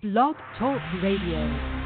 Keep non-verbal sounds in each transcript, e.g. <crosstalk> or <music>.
Blog Talk Radio.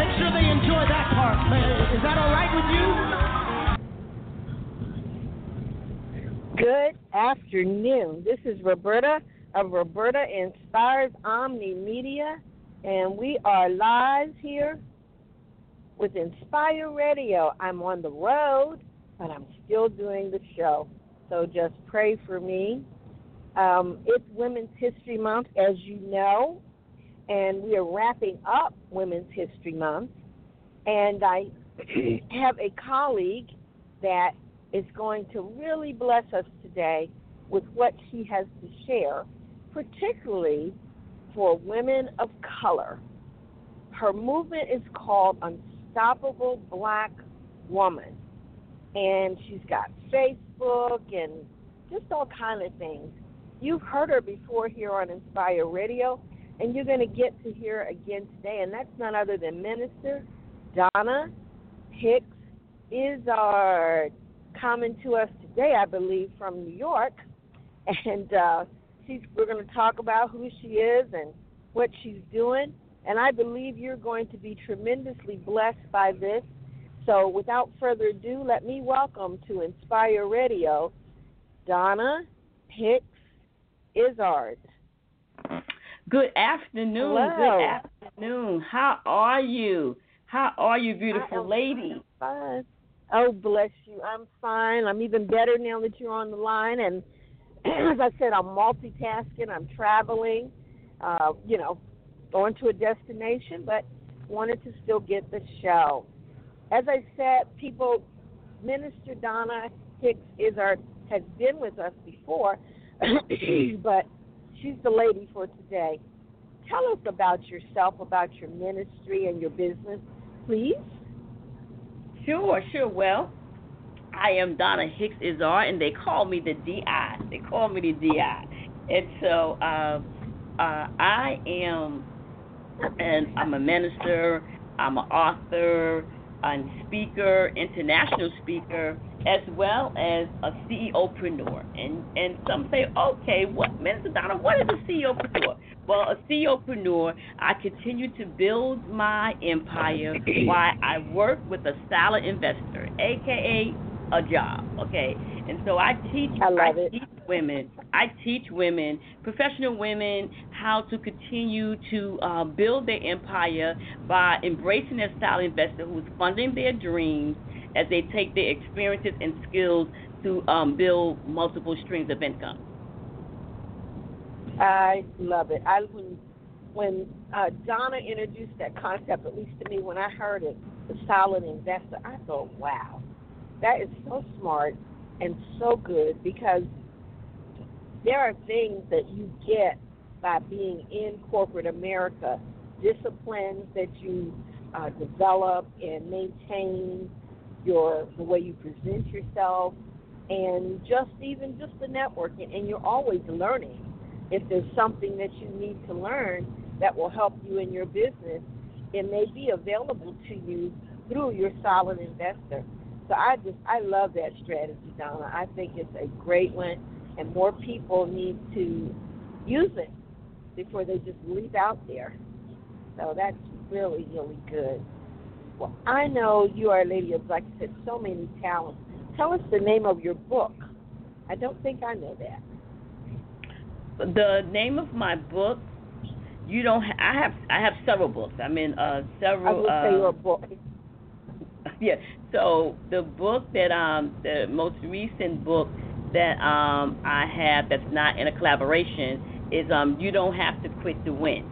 Make sure they enjoy that part. Is that all right with you? Good afternoon. This is Roberta of Roberta Inspires Omni Media, and we are live here with Inspire Radio. I'm on the road, but I'm still doing the show. So just pray for me. Um, it's Women's History Month, as you know, and we are wrapping up Women's History Month. And I <clears throat> have a colleague that is going to really bless us today with what she has to share, particularly for women of color. Her movement is called Unstoppable Black Woman. And she's got Facebook and just all kind of things. You've heard her before here on Inspire Radio, and you're going to get to hear again today. And that's none other than Minister Donna Hicks Izzard coming to us today, I believe, from New York. <laughs> And uh, she's, we're going to talk about who she is and what she's doing. And I believe you're going to be tremendously blessed by this. So, without further ado, let me welcome to Inspire Radio Donna Hicks Izzard. Good afternoon. Hello. Good afternoon. How are you? How are you, beautiful lady? Fine. Oh, bless you. I'm fine. I'm even better now that you're on the line. And <clears throat> as I said, I'm multitasking. I'm traveling, uh, you know, going to a destination, but wanted to still get the show. As I said, people, Minister Donna Hicks Izzard has been with us before, <clears throat> but she's the lady for today. Tell us about yourself, about your ministry and your business, please. Sure, sure. Well, I am Donna Hicks Izzard, and they call me the DI. They call me the DI. And so uh, uh, I am, and I'm a minister, I'm an author, a speaker, international speaker, as well as a CEOpreneur. And and some say, okay, what Minister Donna, what is a CEOpreneur? Well, a CEOpreneur, I continue to build my empire while I work with a solid investor, aka a job. Okay, and so I teach. I love it. teach women. I teach women, professional women, how to continue to uh, build their empire by embracing their style investor who's funding their dreams as they take their experiences and skills to um, build multiple streams of income. I love it. I when when uh, Donna introduced that concept, at least to me, when I heard it, the solid investor, I thought, wow, that is so smart and so good because there are things that you get by being in corporate America, disciplines that you uh, develop and maintain, your the way you present yourself, and just even just the networking, and you're always learning. If there's something that you need to learn that will help you in your business, it may be available to you through your solid investor. So I just I love that strategy, Donna. I think it's a great one, and more people need to use it before they just leap out there. So that's really really good. Well, I know you are a lady of, like I said, so many talents. Tell us the name of your book. I don't think I know that. The name of my book, you don't. Ha- I have. I have several books. I mean, uh, I several. will uh, say your book. <laughs> yeah. So the book that um the most recent book that um I have that's not in a collaboration is um you don't have to quit to win.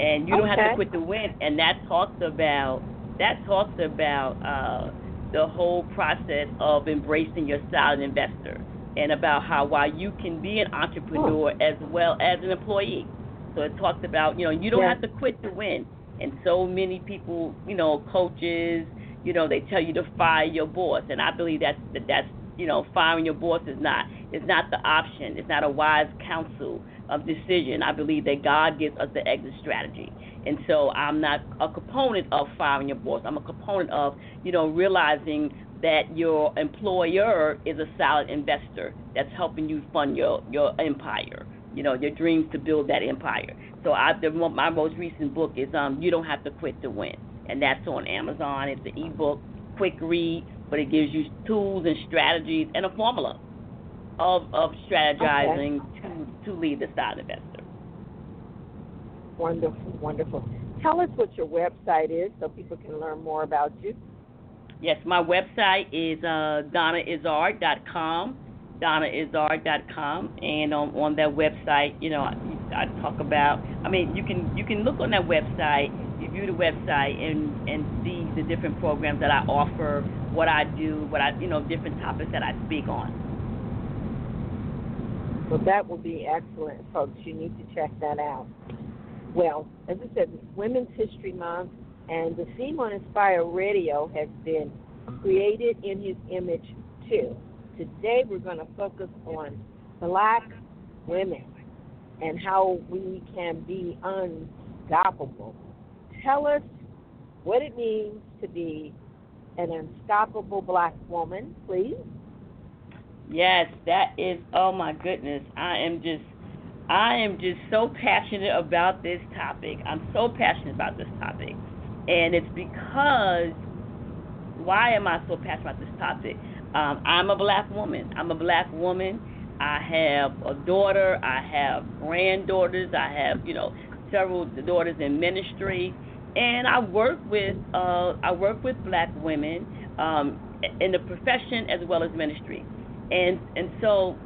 And you don't have to quit to win and that talks about that talks about uh the whole process of embracing your silent investor and about how while you can be an entrepreneur as well as an employee. So it talks about, you know, you don't Yeah. have to quit to win. And so many people, you know, coaches, you know, they tell you to fire your boss, and I believe that's that that's you know, firing your boss is not is not the option. It's not a wise counsel of decision. I believe that God gives us the exit strategy, and so I'm not a component of firing your boss. I'm a component of you know realizing that your employer is a solid investor that's helping you fund your your empire. You know, your dreams to build that empire. So I, the, my most recent book is um, You Don't Have to Quit to Win, and that's on Amazon. It's an ebook, quick read, but it gives you tools and strategies and a formula of of strategizing to to lead the style investor. Wonderful, wonderful. Tell us what your website is so people can learn more about you. Yes, my website is uh, donnaizzard.com, donnaizzard.com, and on, on that website, you know, I, I talk about. I mean, you can you can look on that website, view the website, and and see the different programs that I offer, what I do, what I you know, different topics that I speak on. So that will be excellent, folks. You need to check that out. Well, as I said, Women's History Month, and the theme on Inspire Radio has been created in His image too. Today we're going to focus on black women and how we can be unstoppable. Tell us what it means to be an unstoppable black woman, please. Yes, that is. Oh my goodness, I am just, I am just so passionate about this topic. I'm so passionate about this topic, and it's because. Why am I so passionate about this topic? Um, I'm a black woman. I'm a black woman. I have a daughter. I have granddaughters. I have, you know, several daughters in ministry, and I work with uh, I work with black women um, in the profession as well as ministry, and and so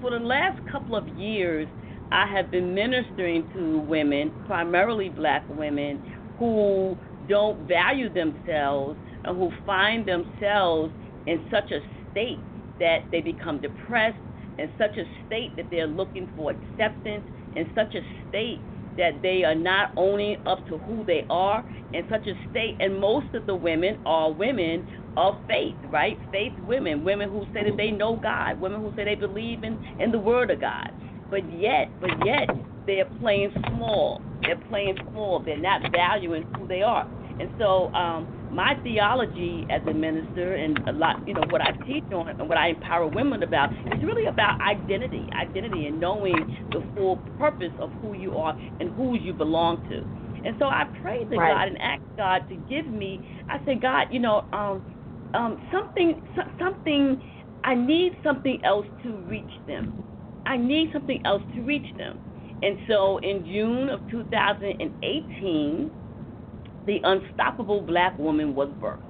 for the last couple of years, I have been ministering to women, primarily black women, who don't value themselves and who find themselves in such a state that they become depressed, in such a state that they're looking for acceptance, in such a state that they are not owning up to who they are, in such a state, and most of the women are women of faith, right? Faith women, women who say that they know God, women who say they believe in, in the Word of God. But yet, but yet, they're playing small. They're playing small. They're not valuing who they are. And so, um, my theology as a minister and a lot, you know, what I teach on and what I empower women about is really about identity, identity, and knowing the full purpose of who you are and who you belong to. And so I prayed to Right. God and asked God to give me. I said, God, you know, um, um, something, so- something. I need something else to reach them. I need something else to reach them. And so in June of 2018, the unstoppable black woman was birthed.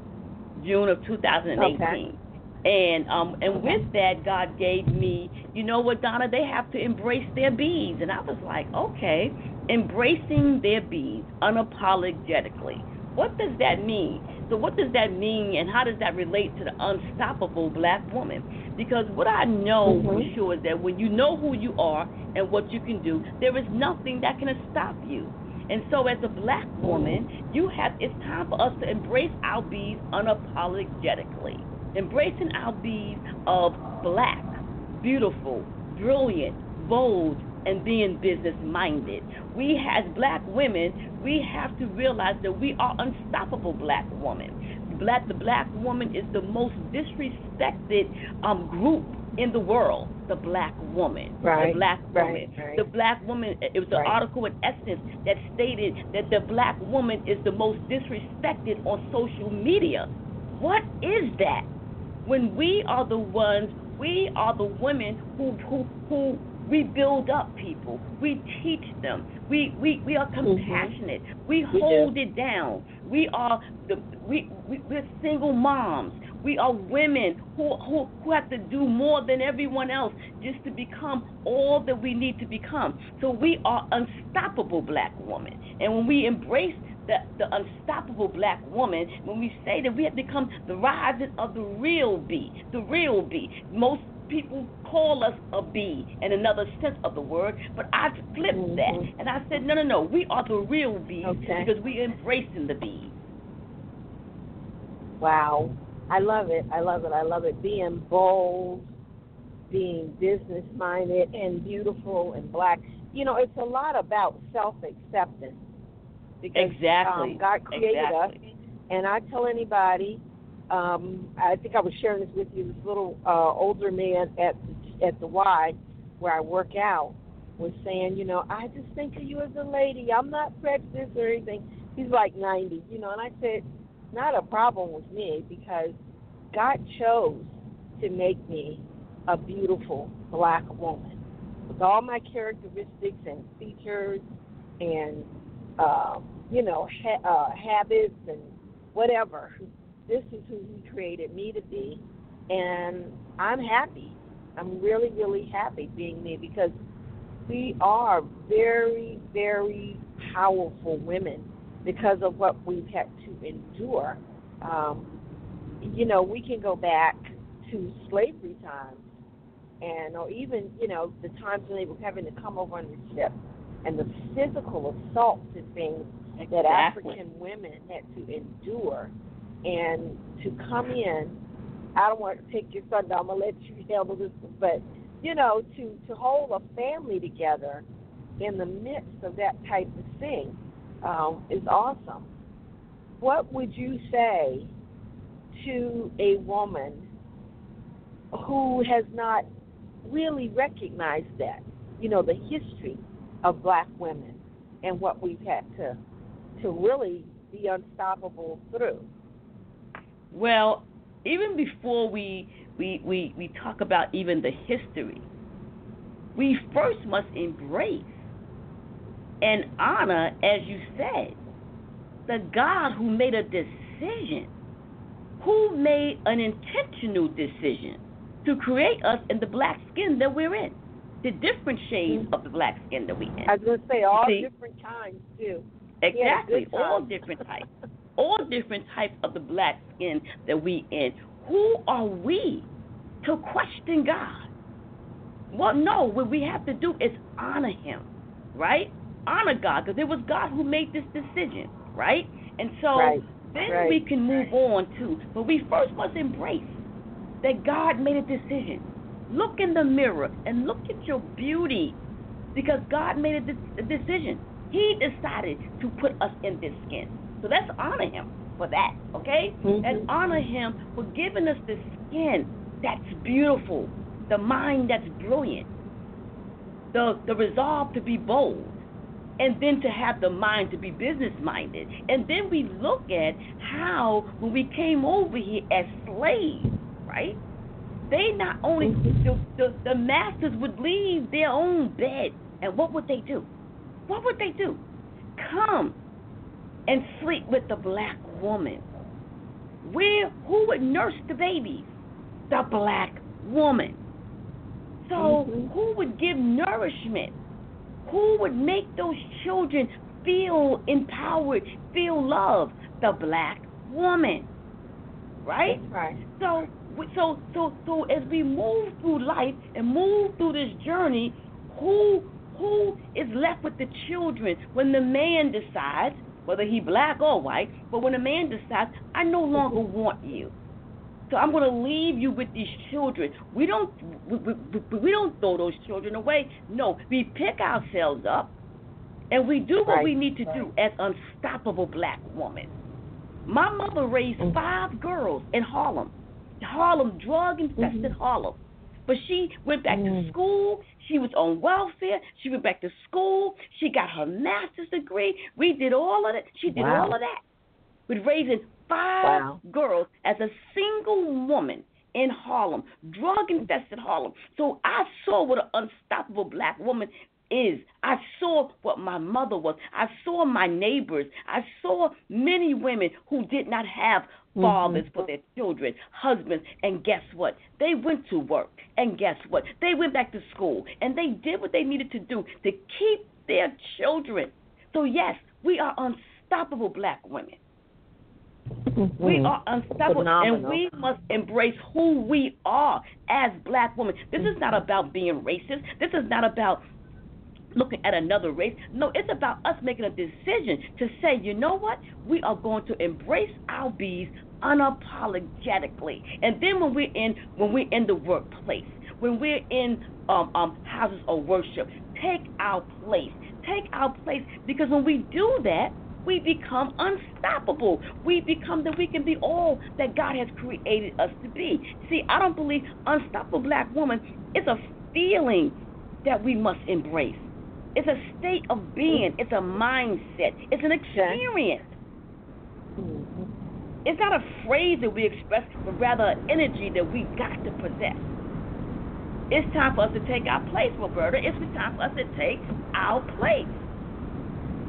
June of 2018. Okay. And um and with that God gave me, you know what, Donna, they have to embrace their bees. And I was like, okay, embracing their bees unapologetically. What does that mean? So what does that mean and how does that relate to the unstoppable black woman? Because what I know for Mhm. sure is that when you know who you are and what you can do, there is nothing that can stop you. And so, as a black woman, you have it's time for us to embrace our bees unapologetically. Embracing our bees of black, beautiful, brilliant, bold, and being business minded. We, as black women, we have to realize that we are unstoppable black women. Black, the black woman is the most disrespected um, group in the world. The black woman, Right, the black right, woman, right. the black woman. It was an article in Essence that stated that the black woman is the most disrespected on social media. What is that? When we are the ones, we are the women who who who we build up people. We teach them. We we, we are compassionate. We Mm-hmm. We do. hold it down. We are the we, we we're single moms. We are women who, who who have to do more than everyone else just to become all that we need to become. So we are unstoppable black women. And when we embrace the, the unstoppable black woman, when we say that we have become the rising of the real bee, the real bee. Most people call us a bee in another sense of the word, but I flipped that Mhm. and I said, no, no, no, we are the real bees Okay. because we embracing the bees. Wow. I love it. I love it. I love it. Being bold, being business minded and beautiful and black. You know, it's a lot about self acceptance. Because Exactly. um, God created us and I tell anybody, um, I think I was sharing this with you. This little uh, older man at the, at the Y, where I work out, was saying, you know, I just think of you as a lady. I'm not prejudiced or anything. He's like 90, you know, and I said, not a problem with me because God chose to make me a beautiful black woman with all my characteristics and features and uh, you know ha- uh, habits and whatever. This is who He created me to be, and I'm happy. I'm really, really happy being me because we are very, very powerful women because of what we've had to endure. Um, you know, we can go back to slavery times, and or even you know the times when they were having to come over on the ship, and the physical assaults and things that African women had to endure, and to come in. I don't want to take your thunder. I'm gonna let you <laughs> handle this, but you know, to to hold a family together in the midst of that type of thing um, is awesome. What would you say to a woman who has not really recognized that, you know, the history of black women and what we've had to to really be unstoppable through? Well, even before we we, we, we talk about even the history, we first must embrace and honor, as you said, the God who made a decision, who made an intentional decision to create us in the black skin that we're in, the different shades mm-hmm. of the black skin that we're in. I was going to say all See? different kinds too. Exactly, all different types, <laughs> all different types of the black skin that we in. Who are we to question God? Well, no, what we have to do is honor Him, right? Honor God, because it was God who made this decision, right? And so right. then right. we can move on too. But we first must embrace that God made a decision. Look in the mirror and look at your beauty because God made a, decision. He decided to put us in this skin. So let's honor Him for that, okay? Mm-hmm. And honor Him for giving us this skin that's beautiful, the mind that's brilliant, the, the resolve to be bold, and then to have the mind to be business minded. And then we look at how, when we came over here as slaves, right? They not only the, the the masters would leave their own bed, and what would they do? What would they do? Come and sleep with the black woman. Where who would nurse the babies? The black woman. So mm-hmm. who would give nourishment? Who would make those children feel empowered, feel love? The black woman. Right? right. So so so so as we move through life and move through this journey, who who is left with the children when the man decides, whether he black or white, but when a man decides, I no longer want you. So I'm going to leave you with these children. We don't we, we, we don't throw those children away. No, we pick ourselves up and we do what right. we need to do as unstoppable black women. My mother raised mm-hmm. five girls in Harlem. Harlem, drug infested mm-hmm. Harlem. But she went back mm-hmm. to school. She was on welfare. She went back to school. She got her master's degree. We did all of it. She did wow. all of that. With raising five wow. girls as a single woman in Harlem, drug infested Harlem. So I saw what an unstoppable black woman is. I saw what my mother was. I saw my neighbors. I saw many women who did not have Mm-hmm. fathers mm-hmm. for their children, husbands, and guess what? They went to work, and guess what? They went back to school, and they did what they needed to do to keep their children. So, yes, we are unstoppable black women. Mm-hmm. We are unstoppable, Phenomenal. and we must embrace who we are as black women. This is not about being racist. This is not about looking at another race. No, it's about us making a decision to say, you know what? We are going to embrace our bees unapologetically. And then when we're in when we're in the workplace, when we're in um, um, houses of worship, take our place. Take our place because when we do that, we become unstoppable. We become that we can be all that God has created us to be. See, I don't believe unstoppable black woman is a feeling that we must embrace. It's a state of being. It's a mindset. It's an experience. Mm-hmm. It's not a phrase that we express, but rather an energy that we got to possess. It's time for us to take our place, Roberta. It's time for us to take our place.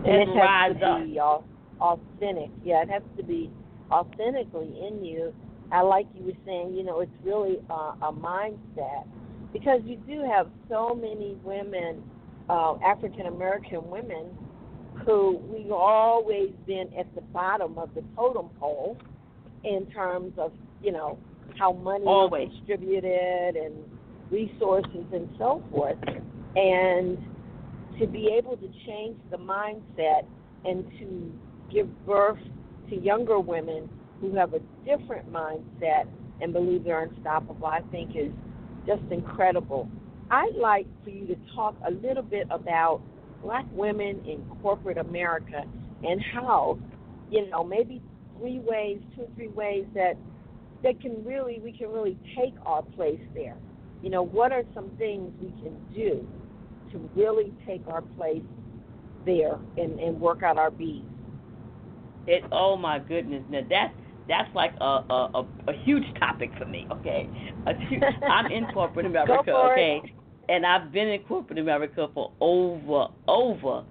And, it rise has to be up. authentic. Yeah, it has to be authentically in you. I like you were saying, you know, it's really a, a mindset because you do have so many women uh, African American women who we've always been at the bottom of the totem pole in terms of you know how money always. is distributed and resources and so forth, and to be able to change the mindset and to give birth to younger women who have a different mindset and believe they're unstoppable, I think is just incredible. I'd like for you to talk a little bit about black women in corporate America and how, you know, maybe three ways, two or three ways that that can really we can really take our place there. You know, what are some things we can do to really take our place there and, and work out our beats? It oh my goodness, now that's that's like a a, a, a huge topic for me. Okay, a huge, <laughs> I'm in corporate America. okay, and I've been in corporate America for over over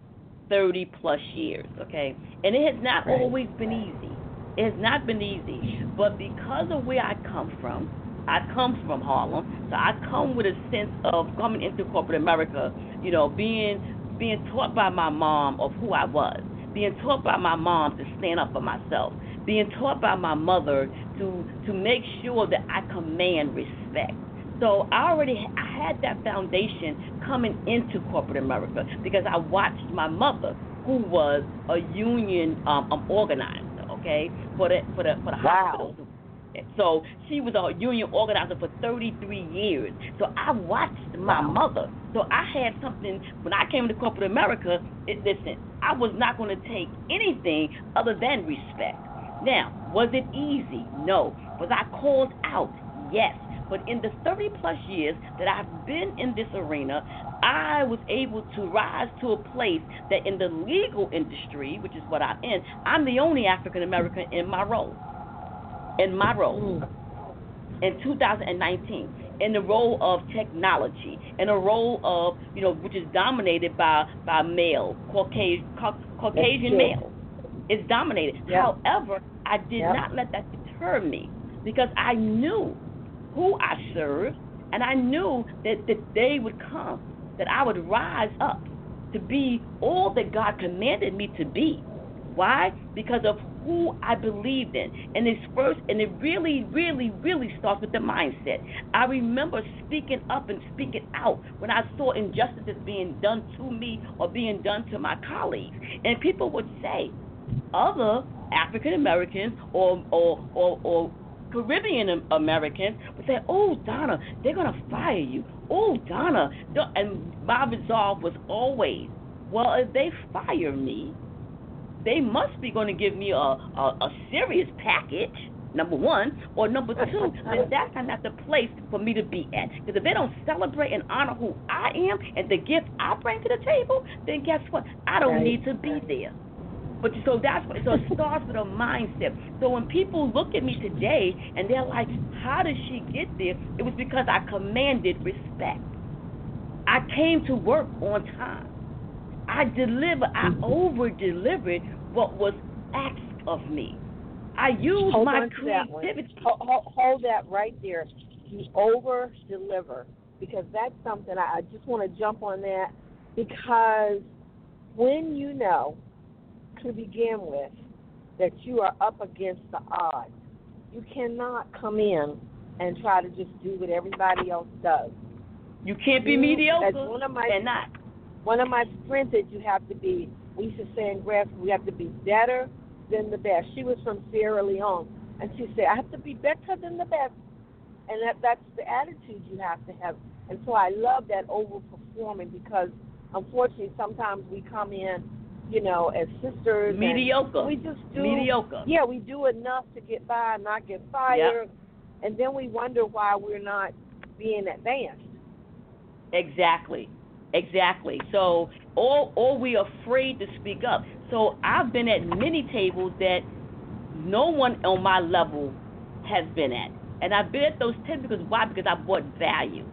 thirty plus years. Okay, and it has not Right. always been easy. It has not been easy, but because of where I come from, I come from Harlem, so I come with a sense of coming into corporate America. You know, being being taught by my mom of who I was, being taught by my mom to stand up for myself, being taught by my mother to to make sure that I command respect. So I already I had that foundation coming into corporate America because I watched my mother, who was a union um, um organizer, okay, for the for the for the Wow. hospitals. So she was a union organizer for 33 years. So I watched my mother. So I had something when I came to corporate America. It, listen, I was not going to take anything other than respect. Now, was it easy? No. Was I called out? Yes. But in the 30 plus years that I've been in this arena, I was able to rise to a place that in the legal industry, which is what I'm in, I'm the only African American in my role. In my role mm. in 2019 in the role of technology, in a role of you know which is dominated by by male Caucasian Caucasian male. It's dominated. Yep. However, I did Yep. not let that deter me because I knew who I served, and I knew that the day would come that I would rise up to be all that God commanded me to be. Why? Because of who I believed in. And it's first, and it really, really, really starts with the mindset. I remember speaking up and speaking out when I saw injustices being done to me or being done to my colleagues. And people would say, other African Americans or, or, or, or Caribbean Americans would say, "Oh, Donna, they're gonna fire you. Oh, Donna," and my resolve was always, "Well, if they fire me, they must be going to give me a, a a serious package." Number one, or number <laughs> two, then that's not the place for me to be at. Because if they don't celebrate and honor who I am and the gift I bring to the table, then guess what? I don't Right. need to be there. But so that's what so it starts with a mindset. So when people look at me today and they're like, "How did she get there?" It was because I commanded respect. I came to work on time. I delivered. I mm-hmm. over delivered what was asked of me. I used Hold my to that creativity. Hold, hold, that right there. You over deliver because that's something I, I just want to jump on that because when you know to begin with that you are up against the odds, you cannot come in and try to just do what everybody else does. You can't be mediocre. as one of my- and not. One of my friends said you have to be. We used to say in grad school, we have to be better than the best. She was from Sierra Leone, and she said, "I have to be better than the best," and that that's the attitude you have to have. And so I love that overperforming because, unfortunately, sometimes we come in, you know, as sisters. Mediocre. We just do Mediocre. Yeah, we do enough to get by and not get fired, and then we wonder why we're not being advanced. Exactly. Exactly. So or or we're afraid to speak up. So I've been at many tables that no one on my level has been at. And I've been at those tables because why? Because I brought value.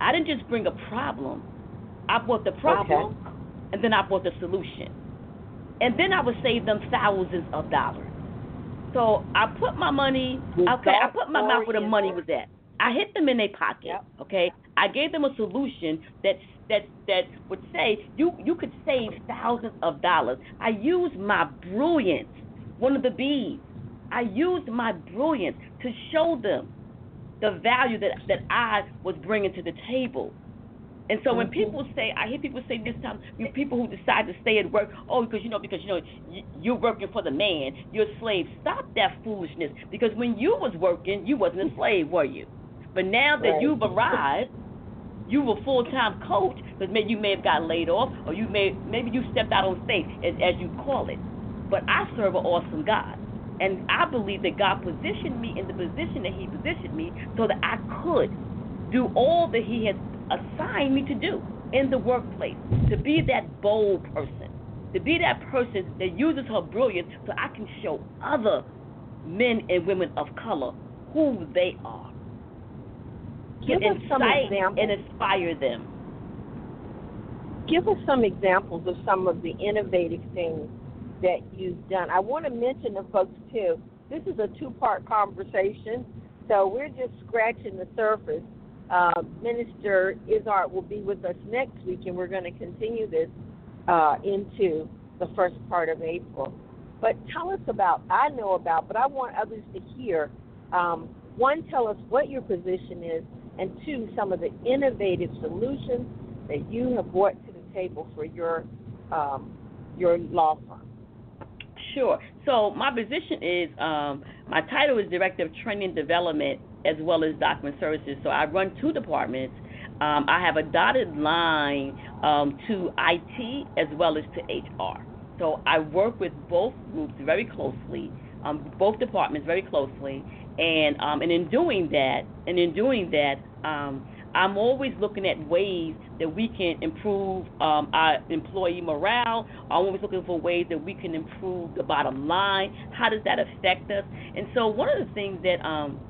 I didn't just bring a problem. I brought the problem and then I brought the solution. And then I would save them thousands of dollars. So I put my money okay, I put my mouth where the money was at. I hit them in their pocket. Yep. Okay, I gave them a solution that that that would say you you could save thousands of dollars. I used my brilliance, one of the B's. I used my brilliance to show them the value that that I was bringing to the table. And so when mm-hmm. people say, I hear people say this time, you people who decide to stay at work, oh, because you know, because you know, you, you're working for the man, you're a slave. Stop that foolishness. Because when you was working, you wasn't a <laughs> slave, were you? But now that Right. you've arrived, you were full time coach, but maybe you may have got laid off, or you may maybe you stepped out on faith, as, as you call it. But I serve an awesome God. And I believe that God positioned me in the position that He positioned me so that I could do all that He has assigned me to do in the workplace, to be that bold person, to be that person that uses her brilliance so I can show other men and women of color who they are. Give us some examples. and inspire them. Give us some examples of some of the innovative things that you've done. I want to mention to folks too. This is a two-part conversation, so we're just scratching the surface. Uh, Minister Izzard will be with us next week, and we're going to continue this uh, into the first part of April. But tell us about, I know about, but I want others to hear. Um, one, tell us what your position is, and two, some of the innovative solutions that you have brought to the table for your um, your law firm. Sure. So my position is um, my title is Director of Training and Development as well as Document Services. So I run two departments. Um, I have a dotted line um, to IT as well as to HR. So I work with both groups very closely, um, both departments very closely, and um, and in doing that, and in doing that, um, I'm always looking at ways that we can improve um, our employee morale. I'm always looking for ways that we can improve the bottom line. How does that affect us? And so one of the things that um,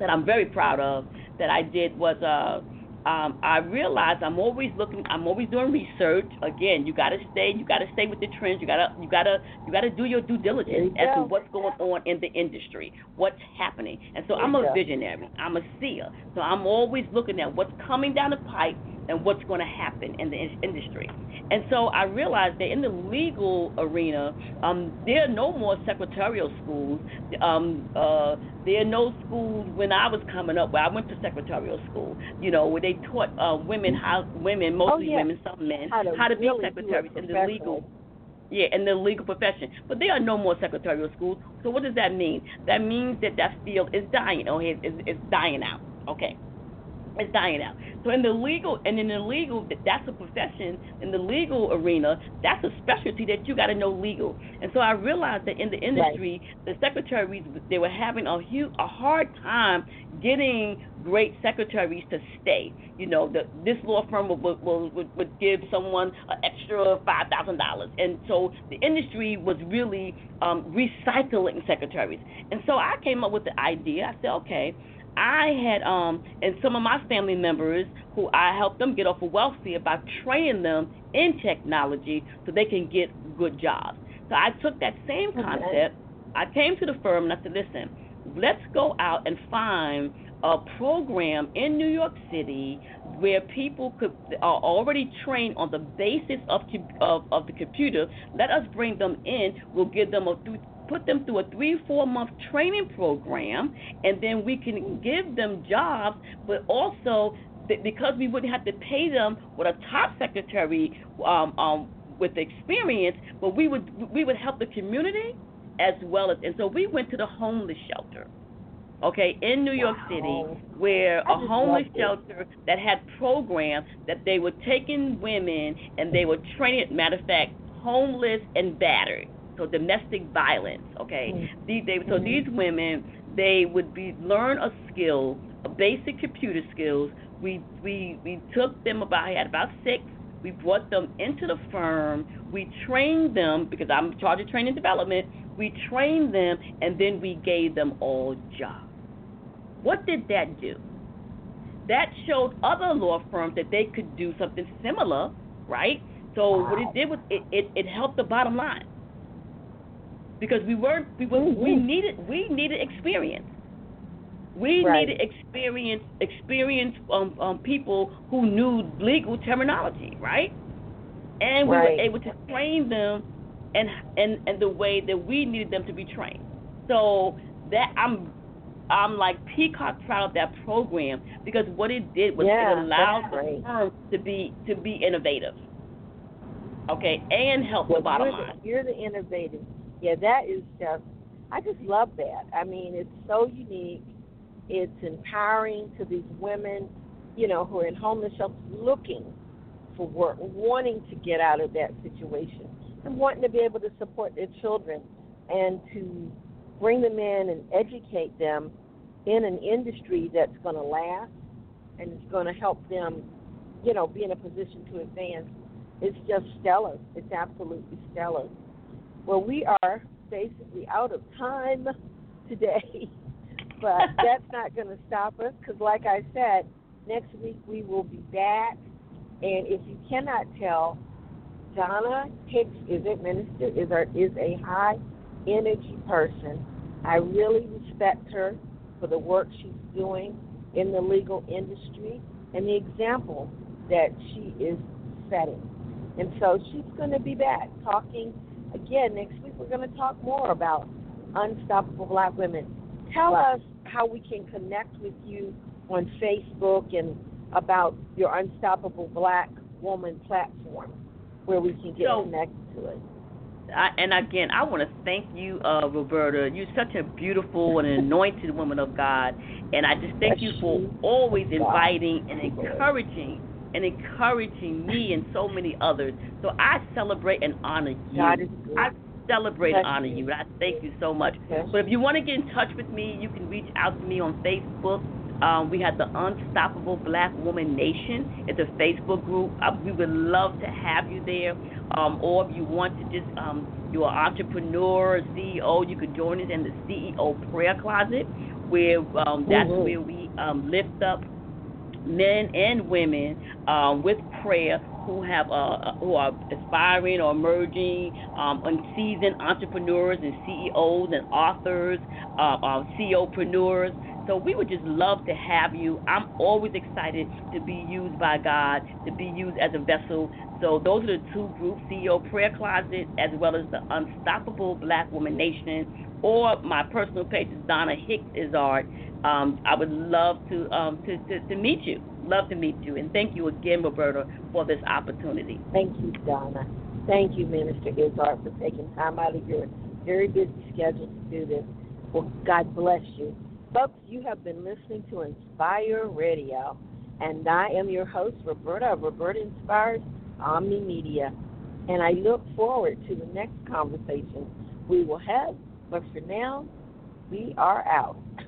that I'm very proud of that I did was uh, um, I realized I'm always looking, I'm always doing research. Again, you got to stay, you got to stay with the trends. You got to, you got to, you got to do your due diligence as to what's going on in the industry, what's happening. And so There I'm a go. visionary, I'm a seer. So I'm always looking at what's coming down the pipe and what's going to happen in the in- industry. And so I realized that in the legal arena, um, there are no more secretarial schools. Um, uh, there are no schools when I was coming up where I went to secretarial school. You know, where they taught uh, women how women, mostly Oh, yeah. women, some men, How to be really do it secretaries in the legal yeah, in the legal profession. But there are no more secretarial schools. So what does that mean? That means that that field is dying. Oh, it's, it's, it's dying out. Okay, it's dying out. So in the legal and in the legal, that's a profession. In the legal arena, that's a specialty that you got to know legal. And so I realized that in the industry, the secretaries they were having a huge, a hard time getting great secretaries to stay. You know, the, this law firm would, would, would, would give someone an extra five thousand dollars, and so the industry was really um, recycling secretaries. And so I came up with the idea. I said, okay. I had um and some of my family members who I helped them get off of welfare by training them in technology so they can get good jobs. So I took that same Okay. concept. I came to the firm and I said, listen, let's go out and find a program in New York City where people could are already trained on the basis of of, of the computer. Let us bring them in. We'll give them a put them through a three four month training program, and then we can give them jobs, but also th- because we wouldn't have to pay them with a top secretary um, um, with experience, but we would we would help the community as well as and so we went to the homeless shelter okay, in New York Wow. City, where I a homeless shelter that had programs that they were taking women and they were training, matter of fact, homeless and battered, so domestic violence, okay. Mm. These, they, so Mhm. these women, they would be learn a skill, a basic computer skills. We we we took them about, I had about six. We brought them into the firm. We trained them because I'm in charge of training and development. We trained them and then we gave them all jobs. What did that do? That showed other law firms that they could do something similar, right? So what it did was it, it, it helped the bottom line. Because we weren't we were, we needed we needed experience. We Right. needed experience experience um, um people who knew legal terminology, right? And we Right. were able to train them and and and the way that we needed them to be trained. So that I'm I'm like peacock proud of that program because what it did was Yeah, it allowed the firm to be to be innovative. Okay, and help the bottom you're line. The, you're the innovative. Yeah, that is just. I just love that. I mean, it's so unique. It's empowering to these women you know, who are in homeless shelters looking for work, wanting to get out of that situation, and wanting to be able to support their children and to bring them in and educate them in an industry that's going to last and it's going to help them, you know, be in a position to advance. It's just stellar. It's absolutely stellar. Well, we are basically out of time today, <laughs> but <laughs> that's not going to stop us because, like I said, next week we will be back. And if you cannot tell, Donna Hicks is a minister, is our, is a high energy person. I really respect her for the work she's doing in the legal industry and the example that she is setting. And so she's going to be back talking again next week. We're going to talk more about unstoppable black women. Tell us how we can connect with you on Facebook and about your Unstoppable Black Woman platform where we can get So- connected to it. I, and again, I want to thank you, uh, Roberta. You're such a beautiful and anointed woman of God, and I just thank you for always inviting and encouraging and encouraging me and so many others. So I celebrate and honor you. God is good. I celebrate and honor you. I thank you so much. But if you want to get in touch with me, you can reach out to me on Facebook. Um, we have the Unstoppable Black Woman Nation. It's a Facebook group. Uh, we would love to have you there. Um, or if you want to just, um, you're an entrepreneur, CEO, you could join us in the CEO Prayer Closet, where um, that's Mhm. where we um, lift up men and women um, with prayer who have uh, who are aspiring or emerging um, unseasoned entrepreneurs and CEOs and authors, uh, uh, CEOpreneurs. So we would just love to have you. I'm always excited to be used by God, to be used as a vessel. So those are the two groups: CEO Prayer Closet, as well as the Unstoppable Black Woman Nation, or my personal page is Donna Hicks Izzard. Um, I would love to, um, to, to to meet you. Love to meet you, and thank you again, Roberta, for this opportunity. Thank you, Donna. Thank you, Minister Izzard, for taking time out of your very busy schedule to do this. Well, God bless you. Folks, you have been listening to Inspire Radio, and I am your host, Roberta Roberta Inspires Omni Media. And I look forward to the next conversation we will have. But for now, we are out. <laughs>